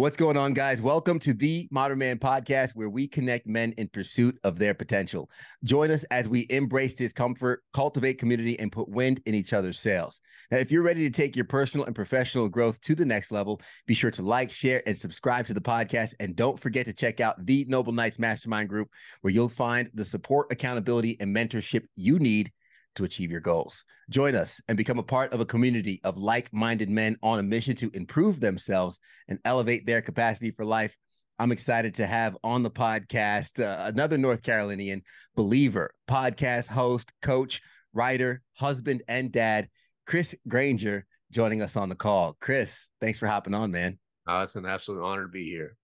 What's going on, guys? Welcome to the Modern Man Podcast, where we connect men in pursuit of their potential. Join us as we embrace discomfort, cultivate community, and put wind in each other's sails. Now, if you're ready to take your personal and professional growth to the next level, be sure to like, share, and subscribe to the podcast. And don't forget to check out the Noble Knights Mastermind Group, where you'll find the support, accountability, and mentorship you need to achieve your goals. Join us and become a part of a community of like minded men on a mission to improve themselves and elevate their capacity for life. I'm excited to have on the podcast uh, another North Carolinian believer, podcast host, coach, writer, husband, and dad, Chris Grainger, joining us on the call. Chris, thanks for hopping on, man. Oh, it's an absolute honor to be here.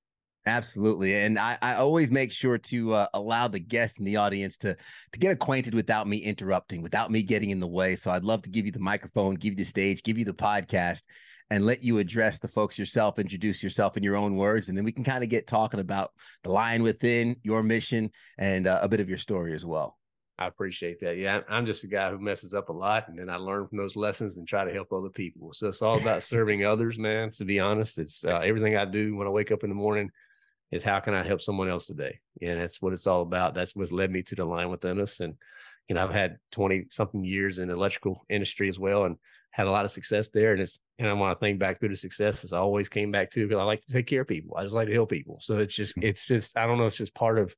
Absolutely, and I, I always make sure to uh, allow the guests and the audience to to get acquainted without me interrupting, without me getting in the way. So I'd love to give you the microphone, give you the stage, give you the podcast, and let you address the folks yourself, introduce yourself in your own words, and then we can kind of get talking about the lion within, your mission, and uh, a bit of your story as well. I appreciate that. Yeah, I'm just a guy who messes up a lot, and then I learn from those lessons and try to help other people. So it's all about serving others, man. To be honest, it's uh, everything I do when I wake up in the morning is how can I help someone else today? And that's what it's all about. That's what led me to the lion within us. And, you know, I've had 20 something years in the electrical industry as well and had a lot of success there. And it's, and I want to think back through the successes I always came back to because I like to take care of people. I just like to help people. So it's just, it's just, I don't know, it's just part of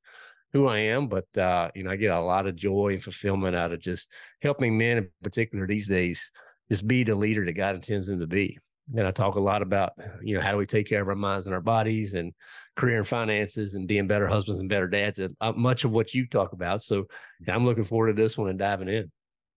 who I am, but, uh, you know, I get a lot of joy and fulfillment out of just helping men in particular these days, just be the leader that God intends them to be. And I talk a lot about, you know, how do we take care of our minds and our bodies and career and finances and being better husbands and better dads. Uh, much of what you talk about. So I'm looking forward to this one and diving in.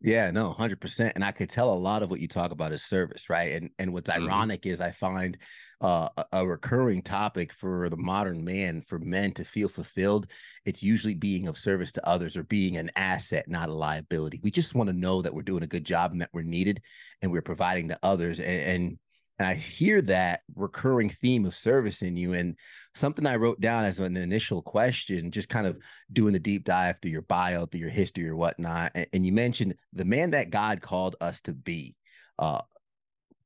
Yeah, no, hundred percent. And I could tell a lot of what you talk about is service, right? And and what's mm-hmm. ironic is I find uh, a, a recurring topic for the modern man, for men to feel fulfilled. It's usually being of service to others or being an asset, not a liability. We just want to know that we're doing a good job and that we're needed and we're providing to others. And, and and I hear that recurring theme of service in you. And something I wrote down as an initial question, just kind of doing the deep dive through your bio, through your history or whatnot. And, you mentioned the man that God called us to be. Uh,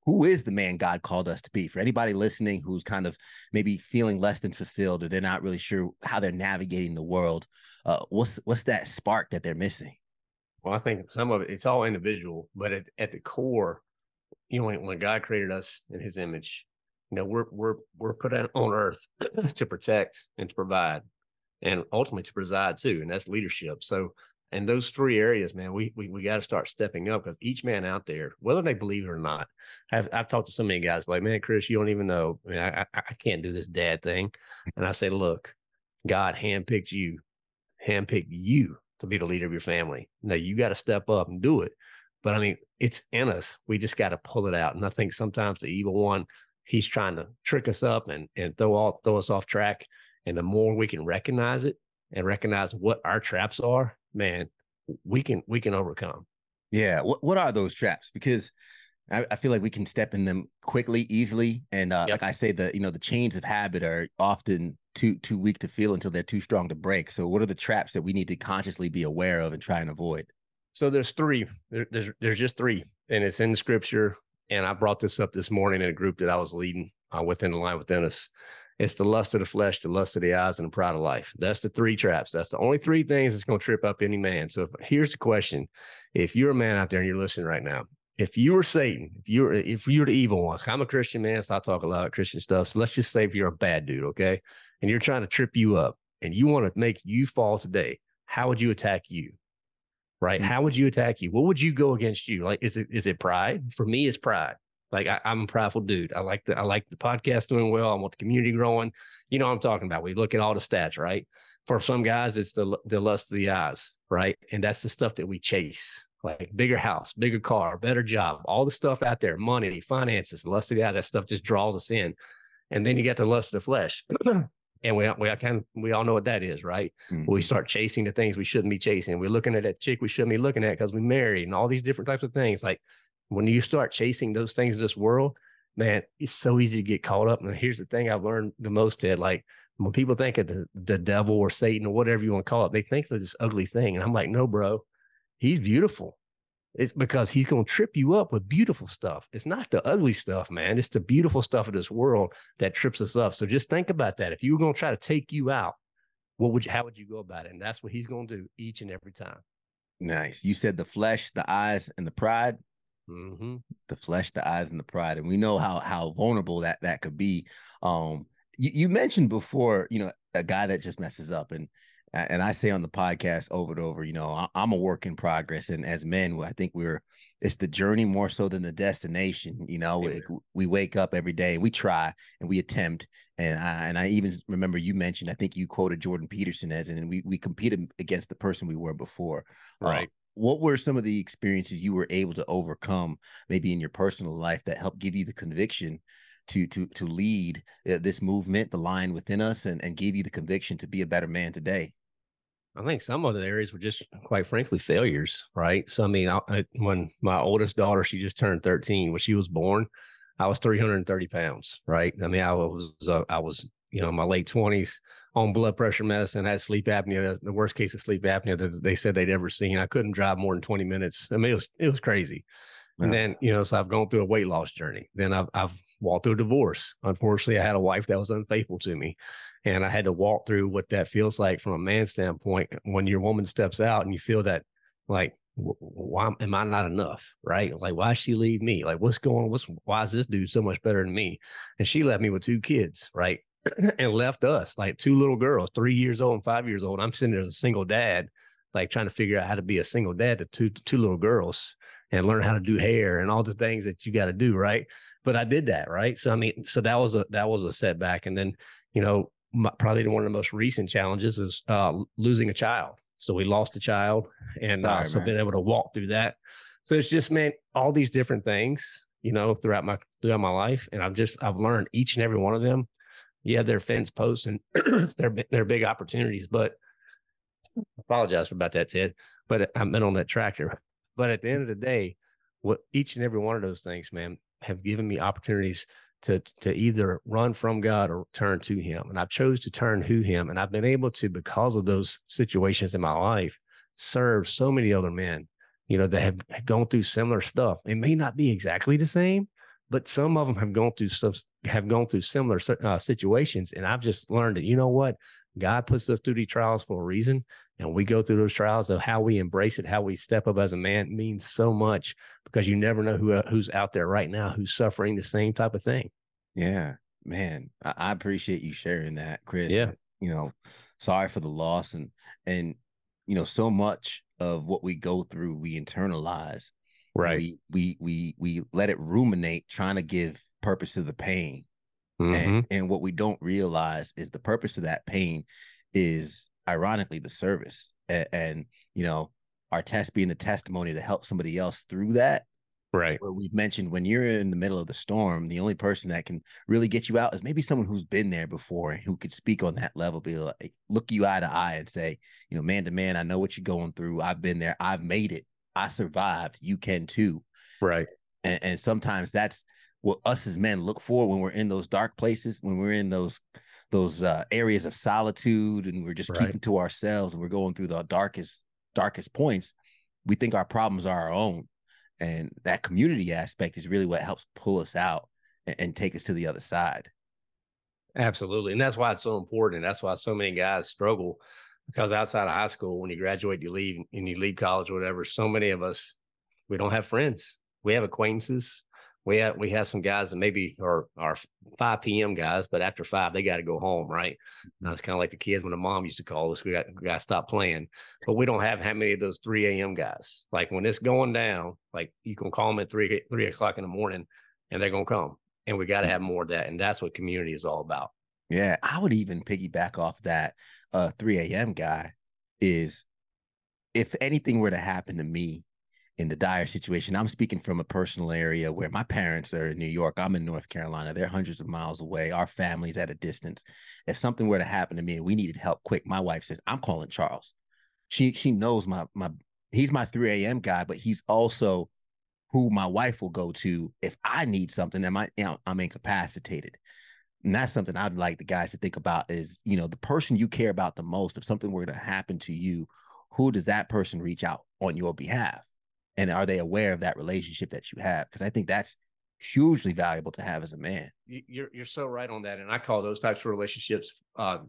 who is the man God called us to be? For anybody listening who's kind of maybe feeling less than fulfilled or they're not really sure how they're navigating the world, uh, what's what's that spark that they're missing? Well, I think some of it it's all individual, but at, at the core, you know, when, when God created us in his image, you know, we're we're we're put on earth to protect and to provide and ultimately to preside too. And that's leadership. So in those three areas, man, we we, we got to start stepping up because each man out there, whether they believe it or not, I've I've talked to so many guys like, man, Chris, you don't even know. I mean, I, I, I can't do this dad thing. And I say, look, God handpicked you, handpicked you to be the leader of your family. Now you got to step up and do it. But I mean, it's in us. We just got to pull it out. And I think sometimes the evil one, he's trying to trick us up and and throw all throw us off track. And the more we can recognize it and recognize what our traps are, man, we can we can overcome. Yeah. What what are those traps? Because I, I feel like we can step in them quickly, easily. And uh, yep. like I say, the you know, the chains of habit are often too too weak to feel until they're too strong to break. So what are the traps that we need to consciously be aware of and try and avoid? So there's three. There, there's there's just three, and it's in scripture. And I brought this up this morning in a group that I was leading uh, within the lion within us. It's the lust of the flesh, the lust of the eyes, and the pride of life. That's the three traps. That's the only three things that's going to trip up any man. So if, here's the question: If you're a man out there and you're listening right now, if you were Satan, if you're if you're the evil ones, I'm a Christian man, so I talk a lot of Christian stuff. So let's just say if you're a bad dude, okay, and you're trying to trip you up, and you want to make you fall today, how would you attack you? Right? Mm-hmm. How would you attack you? What would you go against you? Like, is it is it pride? For me, it's pride. Like I, am a prideful dude. I like the I like the podcast doing well. I want the community growing. You know what I'm talking about. We look at all the stats, right? For some guys, it's the the lust of the eyes, right? And that's the stuff that we chase. Like bigger house, bigger car, better job, all the stuff out there, money, finances, lust of the eyes, that stuff just draws us in. And then you get the lust of the flesh. and we we kind of, we all know what that is, right? Mm-hmm. We start chasing the things we shouldn't be chasing. We're looking at that chick we shouldn't be looking at because we married and all these different types of things. Like when you start chasing those things in this world, man, it's so easy to get caught up. And here's the thing I've learned the most, Ted. Like when people think of the, the devil or Satan or whatever you want to call it, they think of this ugly thing, and I'm like, no, bro, he's beautiful. It's because he's going to trip you up with beautiful stuff. It's not the ugly stuff, man. It's the beautiful stuff of this world that trips us up. So just think about that. If you were going to try to take you out, what would you, how would you go about it? And that's what he's going to do each and every time. Nice. You said the flesh, the eyes, and the pride. Mm-hmm. The flesh, the eyes, and the pride, and we know how how vulnerable that that could be. Um, you, you mentioned before, you know, a guy that just messes up, and and I say on the podcast over and over, you know, I'm a work in progress, and as men, I think we're it's the journey more so than the destination. You know, we, we, wake up every day, and we try and we attempt, and I and I even remember you mentioned, I think you quoted Jordan Peterson as, and we we competed against the person we were before, uh, right? Uh, what were some of the experiences you were able to overcome, maybe in your personal life, that helped give you the conviction to to to lead uh, this movement, the lion within us, and and give you the conviction to be a better man today? I think some of the areas were just, quite frankly, failures, right? So, I mean, I, I, when my oldest daughter, she just turned 13, when she was born, I was 330 pounds, right? I mean, I was, uh, I was, you know, in my late 20s on blood pressure medicine, had sleep apnea, the worst case of sleep apnea that they said they'd ever seen. I couldn't drive more than 20 minutes. I mean, it was, it was crazy. And then, you know, so I've gone through a weight loss journey. Then I've, I've walked through a divorce. Unfortunately, I had a wife that was unfaithful to me. And I had to walk through what that feels like from a man standpoint when your woman steps out and you feel that, like, why am I not enough? Right? Like, why she leave me? Like, what's going? What's why is this dude so much better than me? And she left me with two kids, right? and left us like two little girls, three years old and five years old. I'm sitting there as a single dad, like trying to figure out how to be a single dad to two two little girls and learn how to do hair and all the things that you got to do, right? But I did that, right? So I mean, so that was a that was a setback, and then you know my, probably one of the most recent challenges is uh, losing a child. So we lost a child, and Sorry, uh, so man. being able to walk through that. So it's just meant all these different things, you know, throughout my throughout my life, and I've just I've learned each and every one of them. Yeah, they're fence posts and they're they're big opportunities, but I apologize for about that, Ted. But I meant on that tractor. But at the end of the day, what each and every one of those things, man, have given me opportunities to to either run from God or turn to Him. And I chose to turn to Him, and I've been able to, because of those situations in my life, serve so many other men, you know, that have gone through similar stuff. It may not be exactly the same, but some of them have gone through have gone through similar uh, situations, and I've just learned that you know what, God puts us through these trials for a reason, and we go through those trials of how we embrace it, how we step up as a man means so much because you never know who uh, who's out there right now who's suffering the same type of thing. Yeah, man, I, I appreciate you sharing that, Chris. Yeah, you know, sorry for the loss and and you know so much of what we go through we internalize right we we we we let it ruminate trying to give purpose to the pain mm-hmm. and, and what we don't realize is the purpose of that pain is ironically the service. And, and you know our test being the testimony to help somebody else through that right. where we've mentioned when you're in the middle of the storm the only person that can really get you out is maybe someone who's been there before and who could speak on that level be like look you eye to eye and say you know man to man i know what you're going through. I've been there. I've made it. I survived. You can too. Right. And, and sometimes that's what us as men look for when we're in those dark places when we're in those those uh, areas of solitude and we're just right. keeping to ourselves and we're going through the darkest darkest points we think our problems are our own and that community aspect is really what helps pull us out and, and take us to the other side absolutely and that's why it's so important that's why so many guys struggle because outside of high school when you graduate you leave and you leave college or whatever so many of us we don't have friends we have acquaintances we have we have some guys that maybe are are 5 p.m. guys, but after five they got to go home, right? Now mm-hmm. it's kind of like the kids when the mom used to call us, we got we got to stop playing. But we don't have how many of those 3 a.m. guys. Like when it's going down, like you can call them at three eh, three o'clock in the morning, and they're gonna come. And we got to have mm-hmm. more of that, and that's what community is all about. Yeah, I would even piggyback off that. Uh, 3 a.m. guy is if anything were to happen to me in the dire situation. I'm speaking from a personal area where my parents are in New York. I'm in North Carolina. They're hundreds of miles away. Our family's at a distance. If something were to happen to me and we needed help quick, my wife says, I'm calling Charles. She she knows my my he's my 3 a.m. guy, but he's also who my wife will go to if I need something and my you know, I'm incapacitated. And that's something I'd like the guys to think about is, you know, the person you care about the most, if something were to happen to you, who does that person reach out on your behalf? And are they aware of that relationship that you have? Because i think that's hugely valuable to have as a man. You're you're so right on that and i call those types of relationships uh,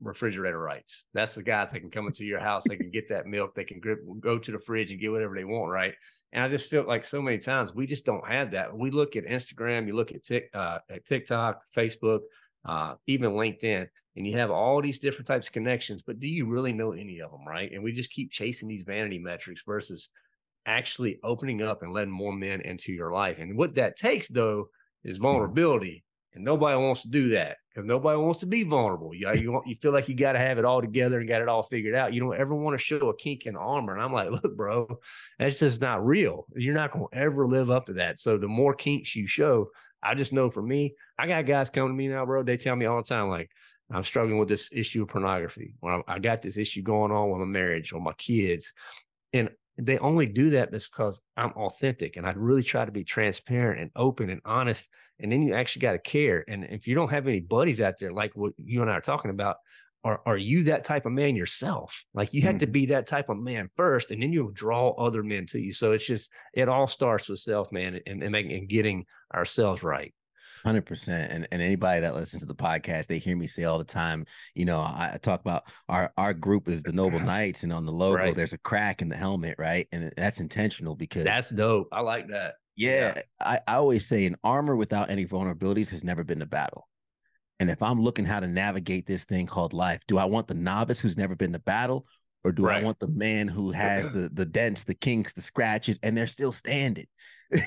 refrigerator rights. That's the guys that can come into your house they can get that milk they can grip, go to the fridge and get whatever they want right? And i just feel like so many times we just don't have that. We look at instagram you look at, Tik, uh, at tiktok facebook uh, even linkedin and you have all these different types of connections, but do you really know any of them, right? And we just keep chasing these vanity metrics versus actually opening up and letting more men into your life. And what that takes, though, is mm-hmm. vulnerability. And nobody wants to do that because nobody wants to be vulnerable. You, you, want, you feel like you got to have it all together and got it all figured out. You don't ever want to show a kink in armor. And I'm like, look, bro, that's just not real. You're not going to ever live up to that. So the more kinks you show, I just know for me, I got guys coming to me now, bro. They tell me all the time, like, I'm struggling with this issue of pornography. When I, I got this issue going on with my marriage or my kids, and they only do that because I'm authentic and I really try to be transparent and open and honest. And then you actually got to care. And if you don't have any buddies out there like what you and I are talking about, are, are you that type of man yourself? Like you have mm. to be that type of man first, and then you'll draw other men to you. So it's just it all starts with self, man, and, and making and getting ourselves right. Hundred percent, and and anybody that listens to the podcast, they hear me say all the time. You know, I, I talk about our our group is the Noble Knights, and on the logo right. there's a crack in the helmet, right? And that's intentional because that's dope. I like that. Yeah, yeah. I, I always say an armor without any vulnerabilities has never been a battle. And if I'm looking how to navigate this thing called life, do I want the novice who's never been to battle, or do right. I want the man who has the the dents, the kinks, the scratches, and they're still standing?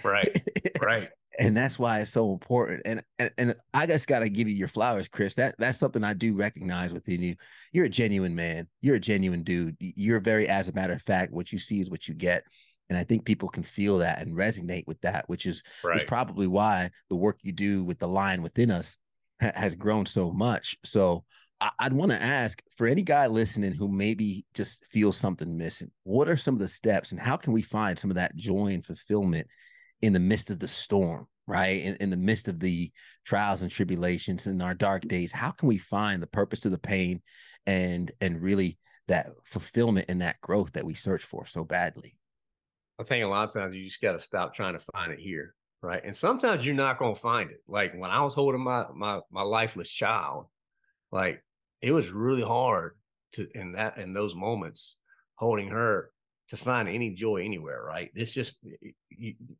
Right, right and that's why it's so important. And and, and I just got to give you your flowers, Chris. That that's something I do recognize within you. You're a genuine man. You're a genuine dude. You're very, as a matter of fact, what you see is what you get. And I think people can feel that and resonate with that, which is, right. is probably why the work you do with the lion within us ha- has grown so much. So I'd want to ask for any guy listening who maybe just feels something missing. What are some of the steps, and how can we find some of that joy and fulfillment in the midst of the storm, right? In, in the midst of the trials and tribulations in our dark days, how can we find the purpose to the pain and and really that fulfillment and that growth that we search for so badly? I think a lot of times you just got to stop trying to find it here, right? And sometimes you're not going to find it. Like when I was holding my my my lifeless child, like it was really hard to in that in those moments holding her to find any joy anywhere, right? It's just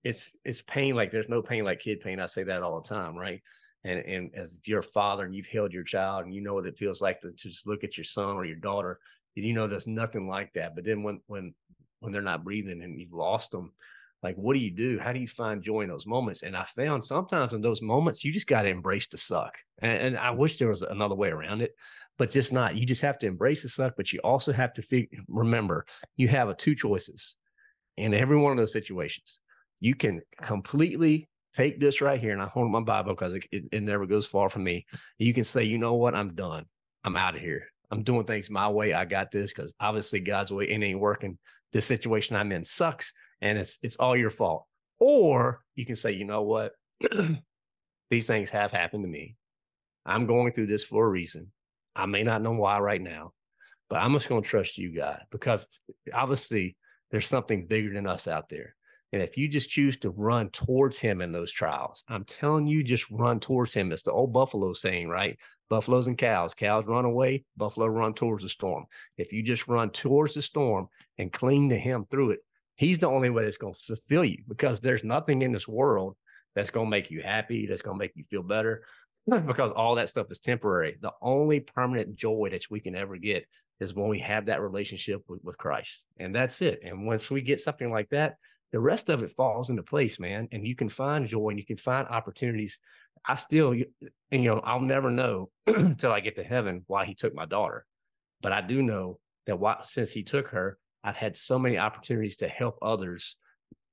it's it's pain like there's no pain like kid pain. I say that all the time, right? And and as you're a father and you've held your child and you know what it feels like to, to just look at your son or your daughter, and you know there's nothing like that. But then when when when they're not breathing and you've lost them, like what do you do? How do you find joy in those moments? And i found sometimes in those moments you just got to embrace the suck. And, and, i wish there was another way around it but just not. You just have to embrace the suck but you also have to figure, remember you have a two choices in every one of those situations. You can completely take this right here and i hold my bible because it, it, it never goes far from me. You can say you know what? I'm done. I'm out of here. I'm doing things my way. I got this because obviously god's way it ain't working. This situation i'm in sucks and it's it's all your fault. Or you can say, you know what? These things have happened to me. I'm going through this for a reason. I may not know why right now, but I'm just going to trust you, God, because obviously there's something bigger than us out there. And if you just choose to run towards him in those trials, I'm telling you, just run towards him. It's the old buffalo saying, right? Buffaloes and cows. Cows run away, buffalo run towards the storm. If you just run towards the storm and cling to him through it, He's the only way that's going to fulfill you because there's nothing in this world that's going to make you happy, that's going to make you feel better, because all that stuff is temporary. The only permanent joy that we can ever get is when we have that relationship with, with Christ. And that's it. And once we get something like that, the rest of it falls into place, man. And you can find joy and you can find opportunities. I still, and you know, I'll never know until I get to heaven why he took my daughter. But I do know that why, since he took her, I've had so many opportunities to help others,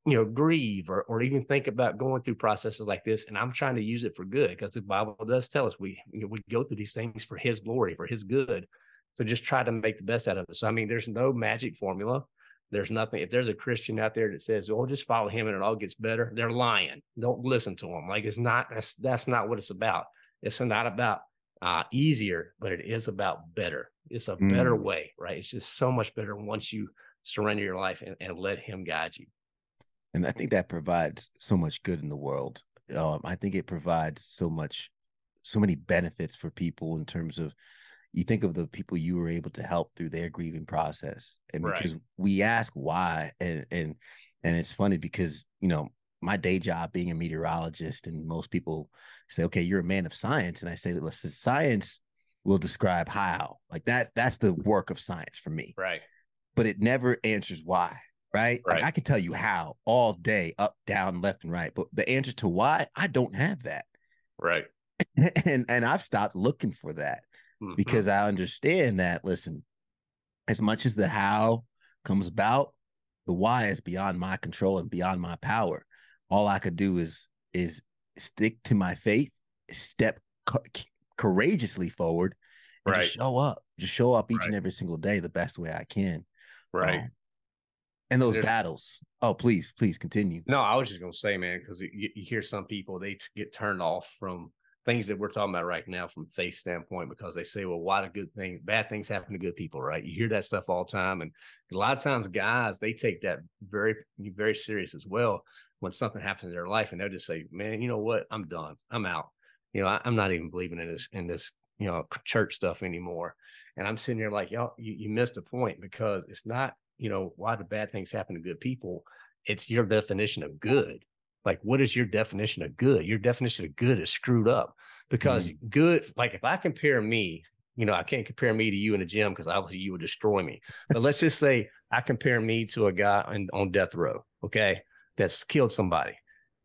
you know, grieve or, or even think about going through processes like this. And I'm trying to use it for good because the Bible does tell us we, you know, we go through these things for his glory, for his good. So just try to make the best out of it. So, I mean, there's no magic formula. There's nothing. If there's a Christian out there that says, "Oh, just follow him and it all gets better," they're lying. Don't listen to them. Like it's not. That's that's not what it's about. It's not about uh, easier, but it is about better. It's a better mm. way, right? It's just so much better once you surrender your life and, and let Him guide you. And I think that provides so much good in the world. Um, I think it provides so much, so many benefits for people in terms of you think of the people you were able to help through their grieving process. And Right. because we ask why, and and and it's funny because you know my day job being a meteorologist, and most people say, okay, you're a man of science, and I say, listen, science will describe how, like that. That's the work of science for me Right. but it never answers why. Right? Like I can tell you how all day, up, down, left, and right. But the answer to why, I don't have that. Right. and and I've stopped looking for that Mhm. because I understand that, listen, as much as the how comes about, the why is beyond my control and beyond my power. All I could do is is stick to my faith, step co- courageously forward, and Right. just show up. Just show up each Right. and every single day the best way I can. right. Um, and those There's- battles. Oh, please, please continue. No, I was just gonna say, man, because you, you hear some people they t- get turned off from things that we're talking about right now from faith standpoint because they say, well, why do good things, bad things happen to good people, right? You hear that stuff all the time, and a lot of times guys they take that very very serious as well when something happens in their life, and they'll just say, man, you know what, I'm done, I'm out. You know, I, I'm not even believing in this in this you know church stuff anymore. And I'm sitting there like, y'all, you, you missed a point because it's not, you know, why do bad things happen to good people? It's your definition of good. Like, what is your definition of good? Your definition of good is screwed up because mm. good, like if I compare me, you know, I can't compare me to you in the gym because obviously you would destroy me. But let's just say I compare me to a guy on, on death row, okay, that's killed somebody.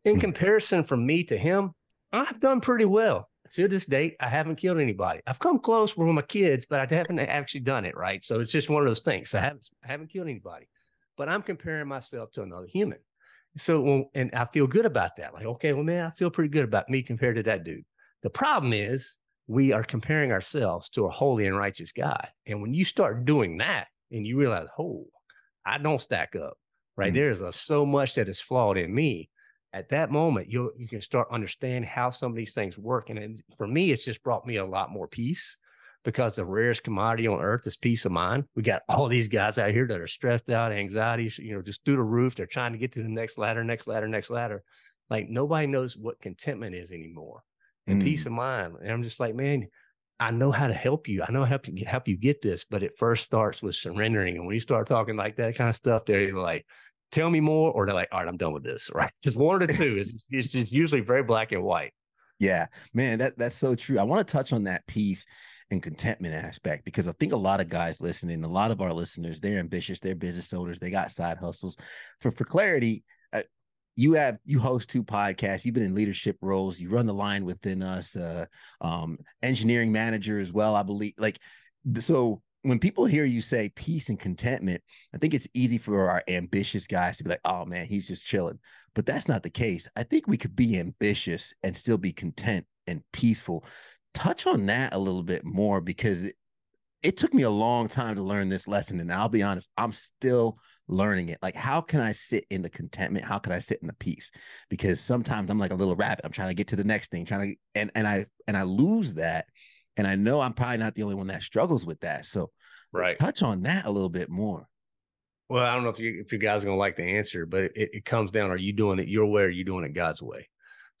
In Mhm. comparison from me to him, I've done pretty well. To this date, I haven't killed anybody. I've come close with my kids, but I haven't actually done it, right? So it's just one of those things. I haven't I haven't killed anybody, but I'm comparing myself to another human. So when, and I feel good about that. Like, okay, well, man, I feel pretty good about me compared to that dude. The problem is we are comparing ourselves to a holy and righteous God. And when you start doing that and you realize, oh, I don't stack up, right? Mhm. There's a, so much that is flawed in me. At that moment, you you can start understand how some of these things work. And it, for me, it's just brought me a lot more peace because the rarest commodity on earth is peace of mind. We got all these guys out here that are stressed out, anxiety, you know, just through the roof. They're trying to get to the next ladder, next ladder, next ladder. Like nobody knows what contentment is anymore and peace of mind. And I'm just like, man, I know how to help you. I know how to help you, get this, but it first starts with surrendering. And when you start talking like that kind of stuff, they're either like, tell me more, or they're like, all right, I'm done with this. Right. Just one or two. It's, it's just usually very black and white. Yeah, man, that that's so true. I want to touch on that peace and contentment aspect because I think a lot of guys listening, a lot of our listeners, they're ambitious, they're business owners, they got side hustles. For for clarity, uh, you have you host two podcasts, you've been in leadership roles, you run the lion within us, uh, um, engineering manager as well, I believe. Like, so when people hear you say peace and contentment, I think it's easy for our ambitious guys to be like, "Oh man, he's just chilling." But that's not the case. I think we could be ambitious and still be content and peaceful. Touch on that a little bit more because it, it took me a long time to learn this lesson. And I'll be honest, I'm still learning it. Like, how can I sit in the contentment? How can I sit in the peace? Because sometimes I'm like a little rabbit. I'm trying to get to the next thing, trying to and and I and I lose that. And I know I'm probably not the only one that struggles with that. So Right. touch on that a little bit more. Well, I don't know if you if you guys are gonna like the answer, but it, it comes down: Are you doing it your way, or are you doing it God's way?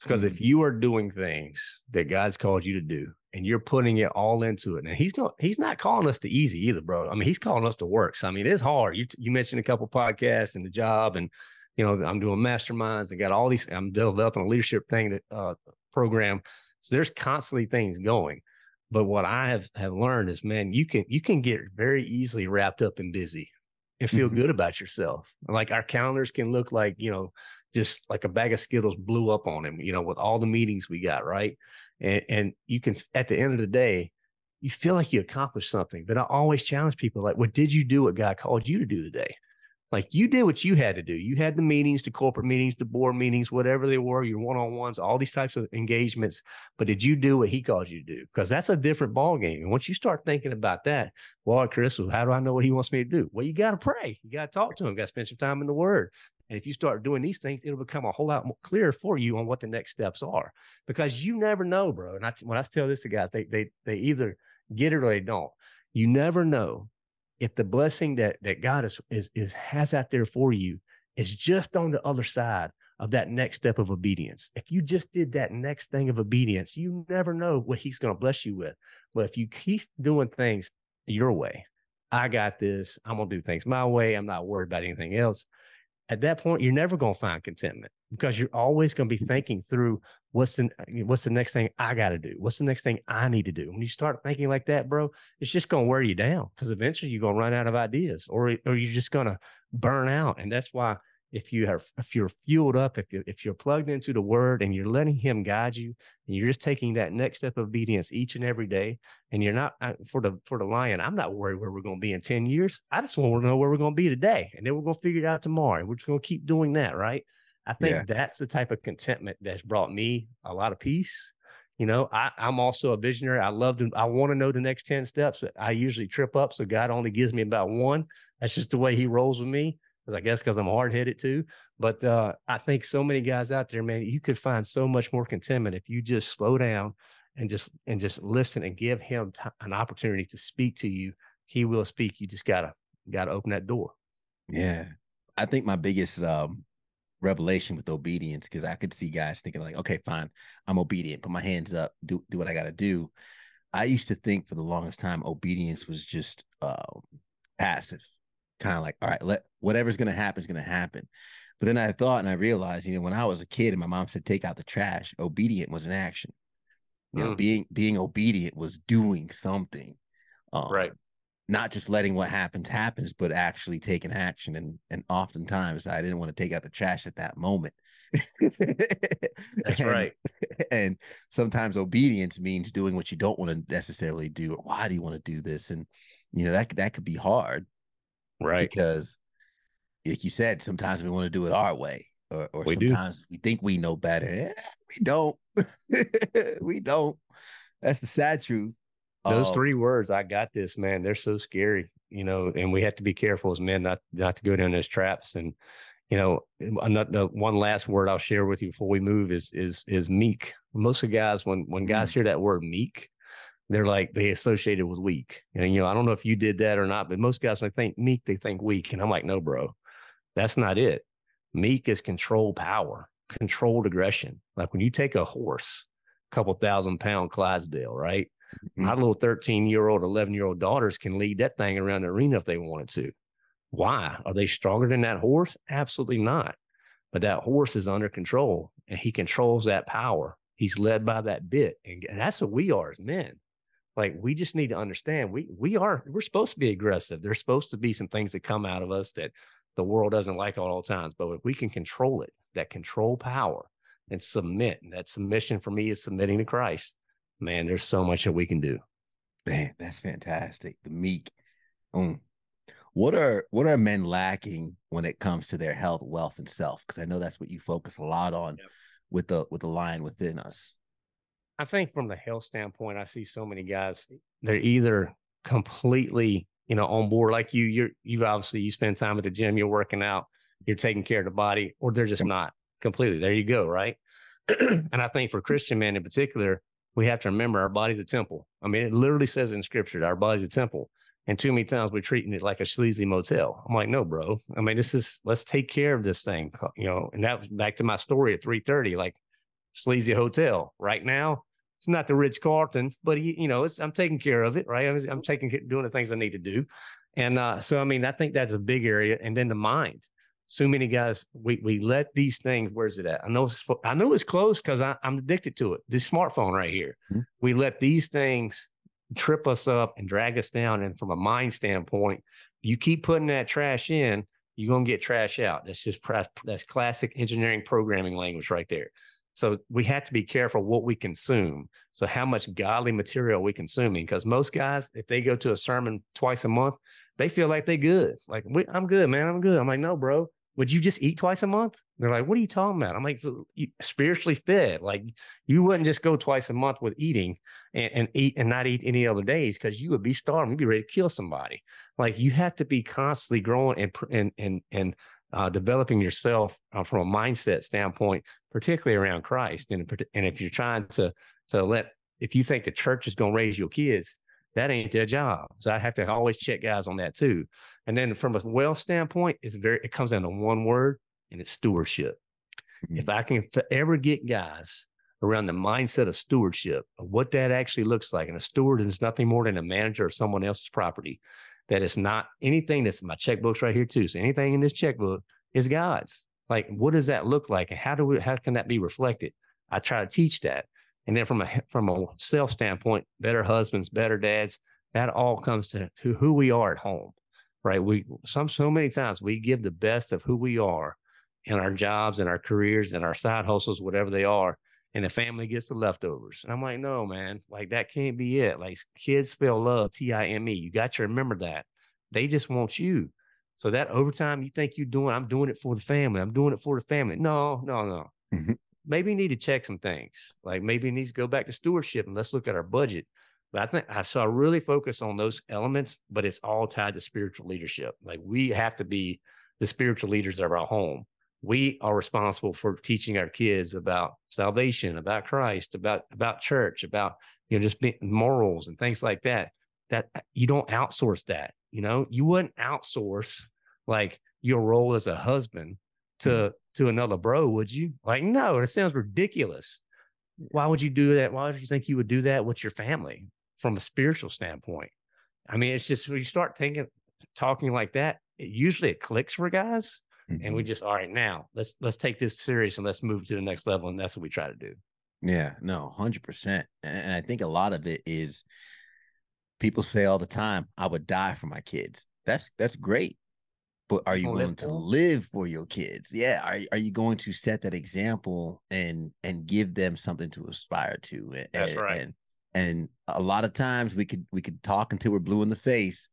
Because if you are doing things that God's called you to do, and you're putting it all into it, and He's not He's not calling us to easy either, bro. I mean, He's calling us to work. So I mean, it's hard. You you mentioned a couple podcasts and the job, and you know I'm doing masterminds and got all these. I'm developing a leadership thing that uh, program. So there's constantly things going. But what I have have learned is, man, you can you can get very easily wrapped up and busy and feel Mhm. good about yourself. Like our calendars can look like, you know, just like a bag of Skittles blew up on him, you know, with all the meetings we got, right? And and you can at the end of the day, you feel like you accomplished something. But I always challenge people like, what did you do what God called you to do today? Like you did what you had to do. You had the meetings, the corporate meetings, the board meetings, whatever they were, your one-on-ones, all these types of engagements. But did you do what he called you to do? Because that's a different ball game. And once you start thinking about that, well, Chris, how do I know what he wants me to do? Well, you got to pray. You got to talk to him. Got to spend some time in the Word. And if you start doing these things, it'll become a whole lot more clearer for you on what the next steps are. Because you never know, bro. And I, when I tell this to guys, they they they either get it or they don't. You never know if the blessing that that God is is is has out there for you is just on the other side of that next step of obedience. If you just did that next thing of obedience, you never know what he's going to bless you with. But if you keep doing things your way, I got this, I'm going to do things my way, I'm not worried about anything else. At that point, you're never going to find contentment because you're always going to be mm-hmm. thinking through what's the what's the next thing I got to do? What's the next thing I need to do? When you start thinking like that, bro, it's just going to wear you down because eventually you're going to run out of ideas or or you're just going to burn out. And that's why if you have if you're fueled up if you if you're plugged into the word and you're letting him guide you and you're just taking that next step of obedience each and every day and you're not uh, for the for the lion i'm not worried where we're going to be in 10 years. I just want to know where we're going to be today and then we're going to figure it out tomorrow we're just going to keep doing that right? I think yeah. that's the type of contentment that's brought me a lot of peace. You know I, i'm also a visionary. I love to i want to know the next 10 steps but i usually trip up so god only gives me about one. That's just the way he rolls with me I guess because I'm hard headed too. But uh, I think so many guys out there, man, you could find so much more contentment if you just slow down and just and just listen and give him t- an opportunity to speak to you. He will speak. You just gotta gotta open that door. Yeah, I think my biggest um, revelation with obedience because I could see guys thinking like, okay, fine, I'm obedient, put my hands up, do do what I got to do. I used to think for the longest time obedience was just uh, passive kind of like, all right, let whatever's gonna happen is gonna happen. But then I thought and I realized, you know, when I was a kid and my mom said take out the trash, obedient was an action. You know, mm. being being obedient was doing something. Um, right. Not just letting what happens happens, but actually taking action. And and oftentimes I didn't want to take out the trash at that moment. That's and, right. And sometimes obedience means doing what you don't want to necessarily do, or why do you want to do this? And you know, that that could be hard. Right. Because like you said, sometimes we want to do it our way. Or, or we sometimes do. we think we know better. Yeah, we don't. we don't. That's the sad truth. Those um, three words, I got this, man. They're so scary, you know, and we have to be careful as men not not to go down those traps. And you know, another one last word I'll share with you before we move is is is meek. Most of guys, when when guys mm. hear that word meek, they're like they associated with weak. And you know, I don't know if you did that or not, but most guys when they think meek, they think weak. And I'm like, no, bro, that's not it. Meek is control power, controlled aggression. Like when you take a horse, a couple thousand pound Clydesdale, right? Mm-hmm. My little 13 year old, 11 year old daughters can lead that thing around the arena if they wanted to. Why? Are they stronger than that horse? Absolutely not. But that horse is under control and he controls that power. He's led by that bit. And that's what we are as men like we just need to understand we we are we're supposed to be aggressive. There's supposed to be some things that come out of us that the world doesn't like at all times but if we can control it that control power and submit and that submission for me is submitting to christ man there's so much that we can do. Man that's fantastic the meek. Mm. what are what are men lacking when it comes to their health wealth and self? Because i know that's what you focus a lot on yep. with the with the lion within us I think from the health standpoint, I see so many guys, they're either completely, you know, on board like you, you're, you obviously, you spend time at the gym, you're working out, you're taking care of the body, or they're just not completely. There you go. Right. and I think for Christian men in particular, we have to remember our body's a temple. I mean, it literally says in scripture, our body's a temple. And too many times we're treating it like a sleazy motel. I'm like, no, bro. I mean, this is let's take care of this thing, you know. And that was back to my story at 3:30, like sleazy hotel. Right now, it's not the Ritz Carlton, but you know, I'm taking care of it, right? I'm, I'm taking doing the things I need to do, and uh, so I mean, I think that's a big area. And then the mind. So many guys, we we let these things. Where's it at? I know it's I know it's close because I'm addicted to it. This smartphone right here. Mm-hmm. We let these things trip us up and drag us down. And from a mind standpoint, you keep putting that trash in, you're gonna get trash out. That's just that's classic engineering programming language right there. So we have to be careful what we consume. So how much godly material we consuming? Because most guys, if they go to a sermon twice a month, they feel like they good. Like I'm good, man. I'm good. I'm like, no, bro. Would you just eat twice a month? They're like, what are you talking about? I'm like, spiritually fed. Like you wouldn't just go twice a month with eating and, and eat and not eat any other days because you would be starving. You'd be ready to kill somebody. Like you have to be constantly growing and and and and uh, developing yourself uh, from a mindset standpoint, particularly around Christ. And, and if you're trying to, to let, if you think the church is going to raise your kids, that ain't their job. So I have to always check guys on that too. And then from a wealth standpoint, it's very, it comes down to one word and it's stewardship. Mhm. If I can ever get guys around the mindset of stewardship, of what that actually looks like, and a steward is nothing more than a manager of someone else's property, that it's not anything that's my checkbook's right here too. So anything in this checkbook is God's. Like, what does that look like, and how do we, how can that be reflected? I try to teach that, and then from a from a self standpoint, better husbands, better dads, that all comes to to who we are at home, right? We some so many times we give the best of who we are in our jobs and our careers and our side hustles, whatever they are, and the family gets the leftovers. And I'm like, no, man, like that can't be it. Like kids spell love T I M E. You got to remember that. They just want you. So that overtime you think you're doing, I'm doing it for the family. I'm doing it for the family. No, no, no. Mhm. Maybe you need to check some things. Like maybe it needs to go back to stewardship and let's look at our budget. But I think I saw really focus on those elements, but it's all tied to spiritual leadership. Like we have to be the spiritual leaders of our home. We are responsible for teaching our kids about salvation, about Christ, about about church, about you know just being morals and things like that. That uh, you don't outsource that. You know, you wouldn't outsource like your role as a husband to to another bro, would you? Like, no, that sounds ridiculous. Why would you do that? Why would you think you would do that with your family from a spiritual standpoint? I mean, it's just when you start thinking, talking like that, it, usually it clicks for guys, and we Mhm. just all right now let's let's take this serious and let's move to the next level, and that's what we try to do. Yeah, no, hundred percent. And I think a lot of it is people say all the time, "I would die for my kids." That's that's great, but are you willing to live for your kids? Yeah, are are you going to set that example and and give them something to aspire to? A- That's right. And and a lot of times we could we could talk until we're blue in the face,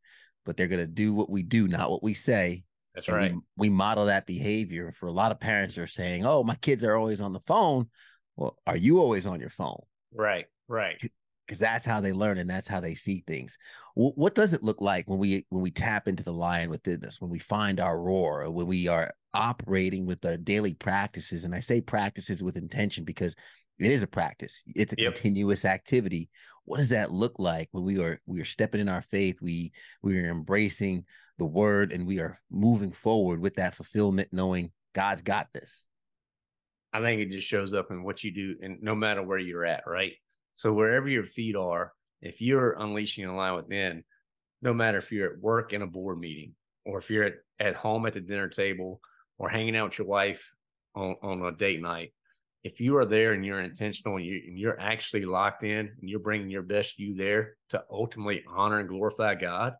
but they're gonna do what we do, not what we say. That's and right. We, we model that behavior. For a lot of parents are saying, "Oh, my kids are always on the phone." Well, are you always on your phone? Right. Right. Because that's how they learn and that's how they see things. Wh- what does it look like when we when we tap into the lion within us? When we find our roar? When we are operating with our daily practices? And I say practices with intention because it is a practice. It's a Yep. continuous activity. What does that look like when we are we are stepping in our faith? We we are embracing the word and we are moving forward with that fulfillment, knowing God's got this. I think it just shows up in what you do, and no matter where you're at, right? So wherever your feet are, if you're unleashing a lion within, no matter if you're at work in a board meeting, or if you're at, at home at the dinner table, or hanging out with your wife on, on a date night, if you are there and you're intentional and, you, and you're actually locked in and you're bringing your best you there to ultimately honor and glorify God,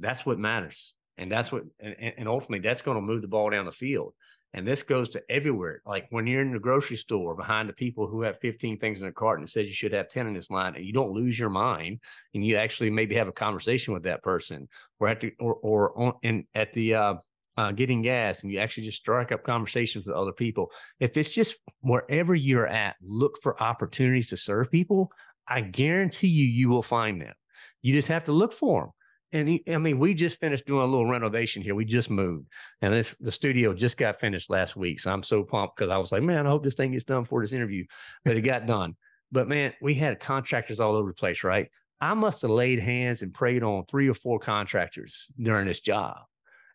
that's what matters. And that's what, and, and and ultimately, that's going to move the ball down the field. And this goes to everywhere. Like when you're in the grocery store behind the people who have 15 things in a cart and it says you should have 10 in this line, and you don't lose your mind and you actually maybe have a conversation with that person or at the, or, or on, in, at the, uh, uh, getting gas and you actually just strike up conversations with other people. If it's just wherever you're at, look for opportunities to serve people. I guarantee you, you will find them. You just have to look for them. And he, I mean, we just finished doing a little renovation here. We just moved, and this the studio just got finished last week. So I'm so pumped because I was like, man, I hope this thing gets done for this interview. But it got done. But man, we had contractors all over the place, right? I must have laid hands and prayed on three or four contractors during this job.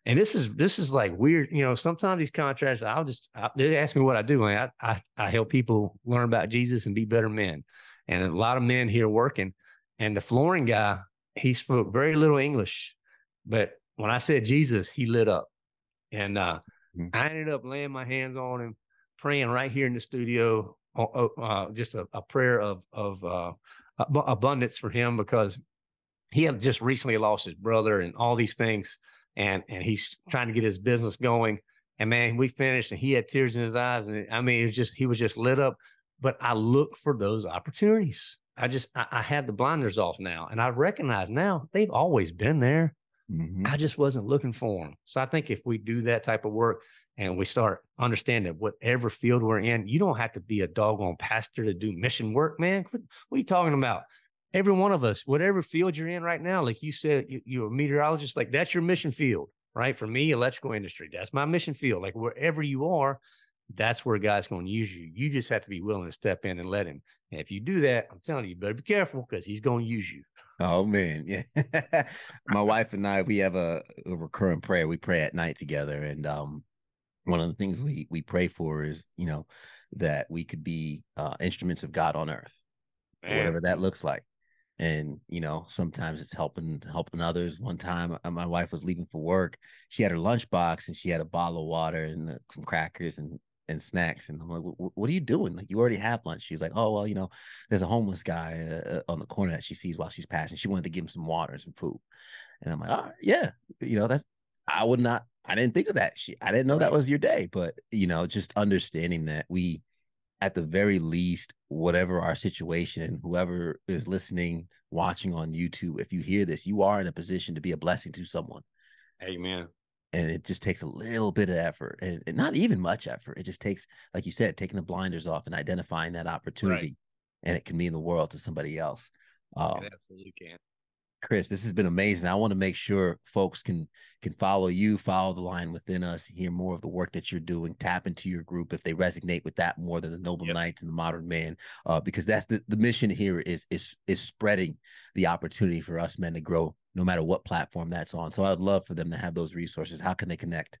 And this is this is like weird, you know. Sometimes these contractors, I'll just I, they ask me what I do, and I, I I help people learn about Jesus and be better men. And a lot of men here working, and the flooring guy, he spoke very little English, but when I said Jesus, he lit up, and uh, Mhm. I ended up laying my hands on him, praying right here in the studio, uh, just a, a prayer of of uh, abundance for him because he had just recently lost his brother and all these things, and and he's trying to get his business going. And man, we finished, and he had tears in his eyes, and I mean, it was just he was just lit up. But I look for those opportunities. I just I, I had the blinders off now, and I recognize now they've always been there. Mhm. I just wasn't looking for them. So I think if we do that type of work and we start understanding whatever field we're in, you don't have to be a doggone pastor to do mission work, man. What, what are you talking about? Every one of us, whatever field you're in right now, like you said, you, you're a meteorologist, like that's your mission field, right? For me, electrical industry, that's my mission field. Like wherever you are, that's where God's going to use you. You just have to be willing to step in and let Him. And if you do that, I'm telling you, you better be careful because He's going to use you. Oh man, yeah. My wife and I, we have a, a recurrent prayer. We pray at night together, and um, one of the things we we pray for is you know that we could be uh, instruments of God on earth, Man. whatever that looks like. And you know, sometimes it's helping helping others. One time, uh, my wife was leaving for work. She had her lunchbox and she had a bottle of water and uh, some crackers and and snacks. And I'm like, "What are you doing? Like, you already have lunch." She's like, "Oh well, you know, there's a homeless guy uh, on the corner that she sees while she's passing. She wanted to give him some water and some food." And I'm like, "All right, yeah, you know, that's I would not. I didn't think of that. She, I didn't know that was your day, but you know, just understanding that we, at the very least, whatever our situation, whoever is listening, watching on YouTube, if you hear this, you are in a position to be a blessing to someone. Amen. And it just takes a little bit of effort, and, and not even much effort. It just takes, like you said, taking the blinders off and identifying that opportunity, and it can mean the world to somebody else. Um, it absolutely can. Chris, this has been amazing. I want to make sure folks can can follow you, follow the lion within us, hear more of the work that you're doing, tap into your group if they resonate with that more than the Noble Yep. Knights and the Modern Man, uh, because that's the the mission here is is is spreading the opportunity for us men to grow, no matter what platform that's on. So I'd love for them to have those resources. How can they connect?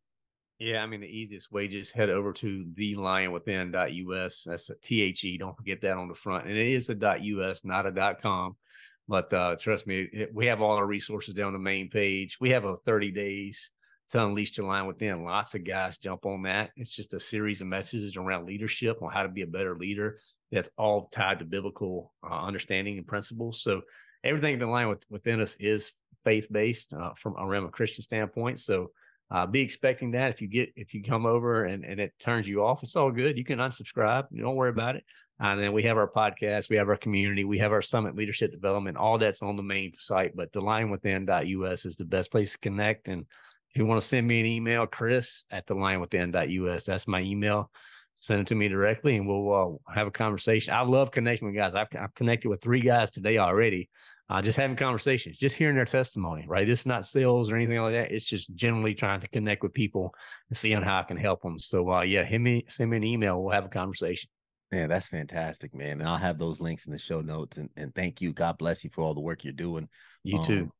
Yeah, I mean the easiest way just head over to the thelionwithin.us. That's a T H E. Don't forget that on the front. And it is a .us, not a .com. But uh, trust me, we have all our resources down the main page. We have a 30 days to unleash your lion within. Lots of guys jump on that. It's just a series of messages around leadership on how to be a better leader. That's all tied to biblical uh, understanding and principles. So everything in line with, within us is faith based uh, from around a Christian standpoint. So uh, be expecting that if you get if you come over and, and it turns you off, it's all good. You can unsubscribe. You don't worry about it. And then we have our podcast, we have our community, we have our summit leadership development. All that's on the main site, but the lionwithin.us is the best place to connect. And if you want to send me an email, Chris at the lionwithin.us, that's my email. Send it to me directly, and we'll uh, have a conversation. I love connecting with guys. I've, I've connected with three guys today already uh, just having conversations, just hearing their testimony, right? It's not sales or anything like that. It's just generally trying to connect with people and seeing how I can help them. So, uh, yeah, hit me, send me an email. We'll have a conversation. Man, that's fantastic, man. And I'll have those links in the show notes. And, and thank you. God bless you for all the work you're doing. You too. Um,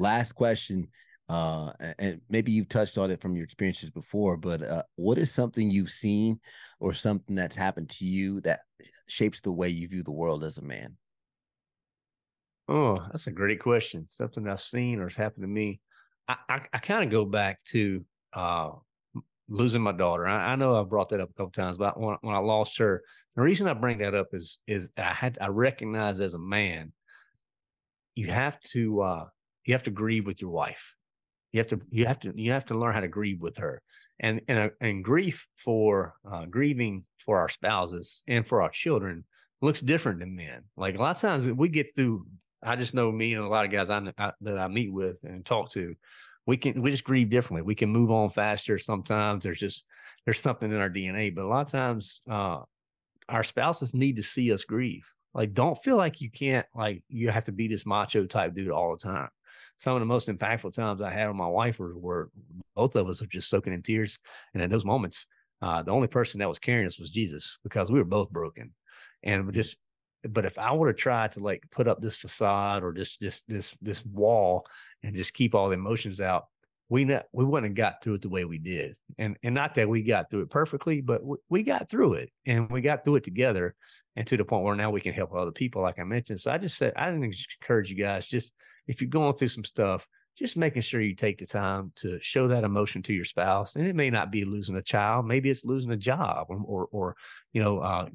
last question, uh, and maybe you've touched on it from your experiences before, but uh, what is something you've seen or something that's happened to you that shapes the way you view the world as a man? Oh, that's a great question. Something I've seen or has happened to me. I, I, I kind of go back to uh, losing my daughter. I, I know I've brought that up a couple times, but when, when I lost her, the reason I bring that up is is I had I recognize as a man, you have to uh, you have to grieve with your wife. You have to you have to you have to learn how to grieve with her, and and uh, and grief for uh, grieving for our spouses and for our children looks different than men. Like a lot of times we get through. I just know me and a lot of guys I, I that I meet with and talk to. We can we just grieve differently. We can move on faster. Sometimes there's just there's something in our DNA, but a lot of times uh, our spouses need to see us grieve. Like, don't feel like you can't like you have to be this macho type dude all the time. Some of the most impactful times I had with my wife were, were both of us are just soaking in tears, and in those moments, uh, the only person that was carrying us was Jesus because we were both broken, and just. But if I would have tried to like put up this facade or just this this this wall and just keep all the emotions out, we not, we wouldn't have got through it the way we did. And and not that we got through it perfectly, but we, we got through it and we got through it together and to the point where now we can help other people, like I mentioned. So I just said, I didn't encourage you guys, just if you're going through some stuff, just making sure you take the time to show that emotion to your spouse. And it may not be losing a child, maybe it's losing a job or, or, or you know, uh,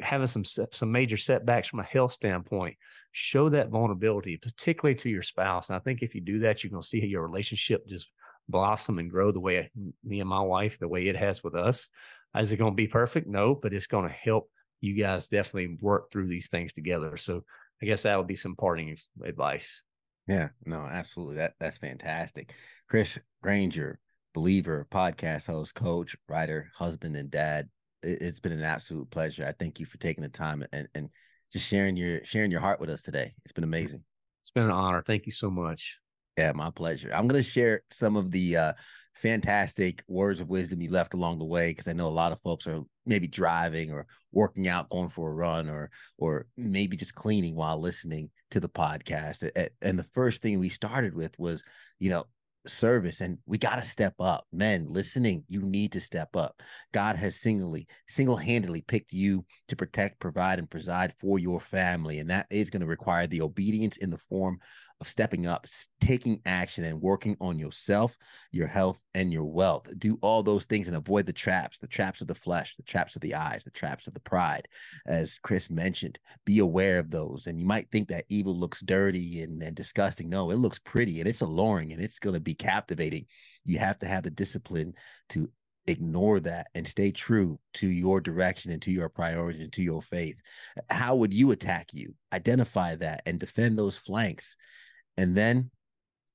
having some some major setbacks from a health standpoint. Show that vulnerability, particularly to your spouse. And I think if you do that, you're going to see your relationship just blossom and grow the way me and my wife, the way it has with us. Is it going to be perfect? No, but it's going to help you guys definitely work through these things together. So I guess that would be some parting advice. Yeah, no, absolutely. That that's fantastic. Chris Grainger, believer, podcast host, coach, writer, husband, and dad. It, has been an absolute pleasure. I thank you for taking the time and and just sharing your sharing your heart with us today. It's been amazing. It's been an honor. Thank you so much. Yeah, my pleasure. I'm going to share some of the uh, fantastic words of wisdom you left along the way because I know a lot of folks are maybe driving or working out, going for a run, or or maybe just cleaning while listening to the podcast. And the first thing we started with was, you know, service and we got to step up men listening you need to step up god has singly single-handedly picked you to protect provide and preside for your family and that is going to require the obedience in the form stepping up taking action and working on yourself your health and your wealth do all those things and avoid the traps the traps of the flesh the traps of the eyes the traps of the pride as chris mentioned be aware of those and you might think that evil looks dirty and, and disgusting no it looks pretty and it's alluring and it's going to be captivating. You have to have the discipline to ignore that and stay true to your direction and to your priorities and to your faith. How would you attack you? Identify that and defend those flanks. And then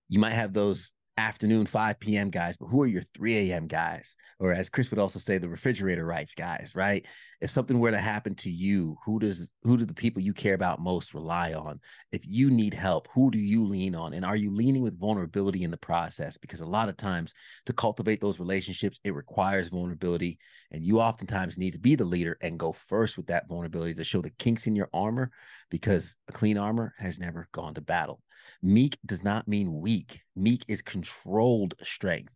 you might have those afternoon 5 p.m. guys, but who are your 3 a.m. guys? Or as Chris would also say, the refrigerator rights guys, right? If something were to happen to you, who does who do the people you care about most rely on? If you need help, who do you lean on? And are you leaning with vulnerability in the process? Because a lot of times to cultivate those relationships, it requires vulnerability. And you oftentimes need to be the leader and go first with that vulnerability to show the kinks in your armor, because a clean armor has never gone to battle. Meek does not mean weak. Meek is controlled strength.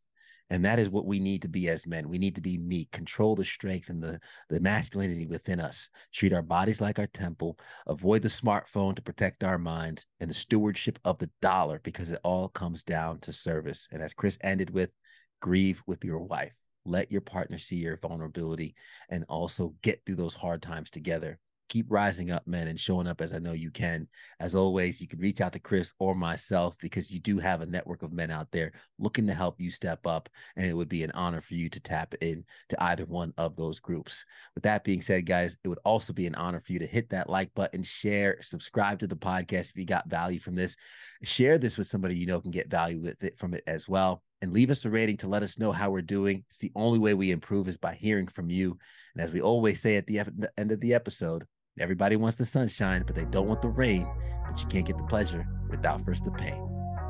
And that is what we need to be as men. We need to be meek, control the strength and the, the masculinity within us, treat our bodies like our temple, avoid the smartphone to protect our minds, and the stewardship of the dollar because it all comes down to service. And as Chris ended with, grieve with your wife. Let your partner see your vulnerability and also get through those hard times together keep rising up, men, and showing up as I know you can. As always, you can reach out to Chris or myself because you do have a network of men out there looking to help you step up. And it would be an honor for you to tap in to either one of those groups. With that being said, guys, it would also be an honor for you to hit that like button, share, subscribe to the podcast if you got value from this. Share this with somebody you know can get value with it from it as well and leave us a rating to let us know how we're doing. It's the only way we improve is by hearing from you. And as we always say at the end of the episode, Everybody wants the sunshine, but they don't want the rain. But you can't get the pleasure without first the pain.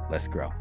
Let's grow.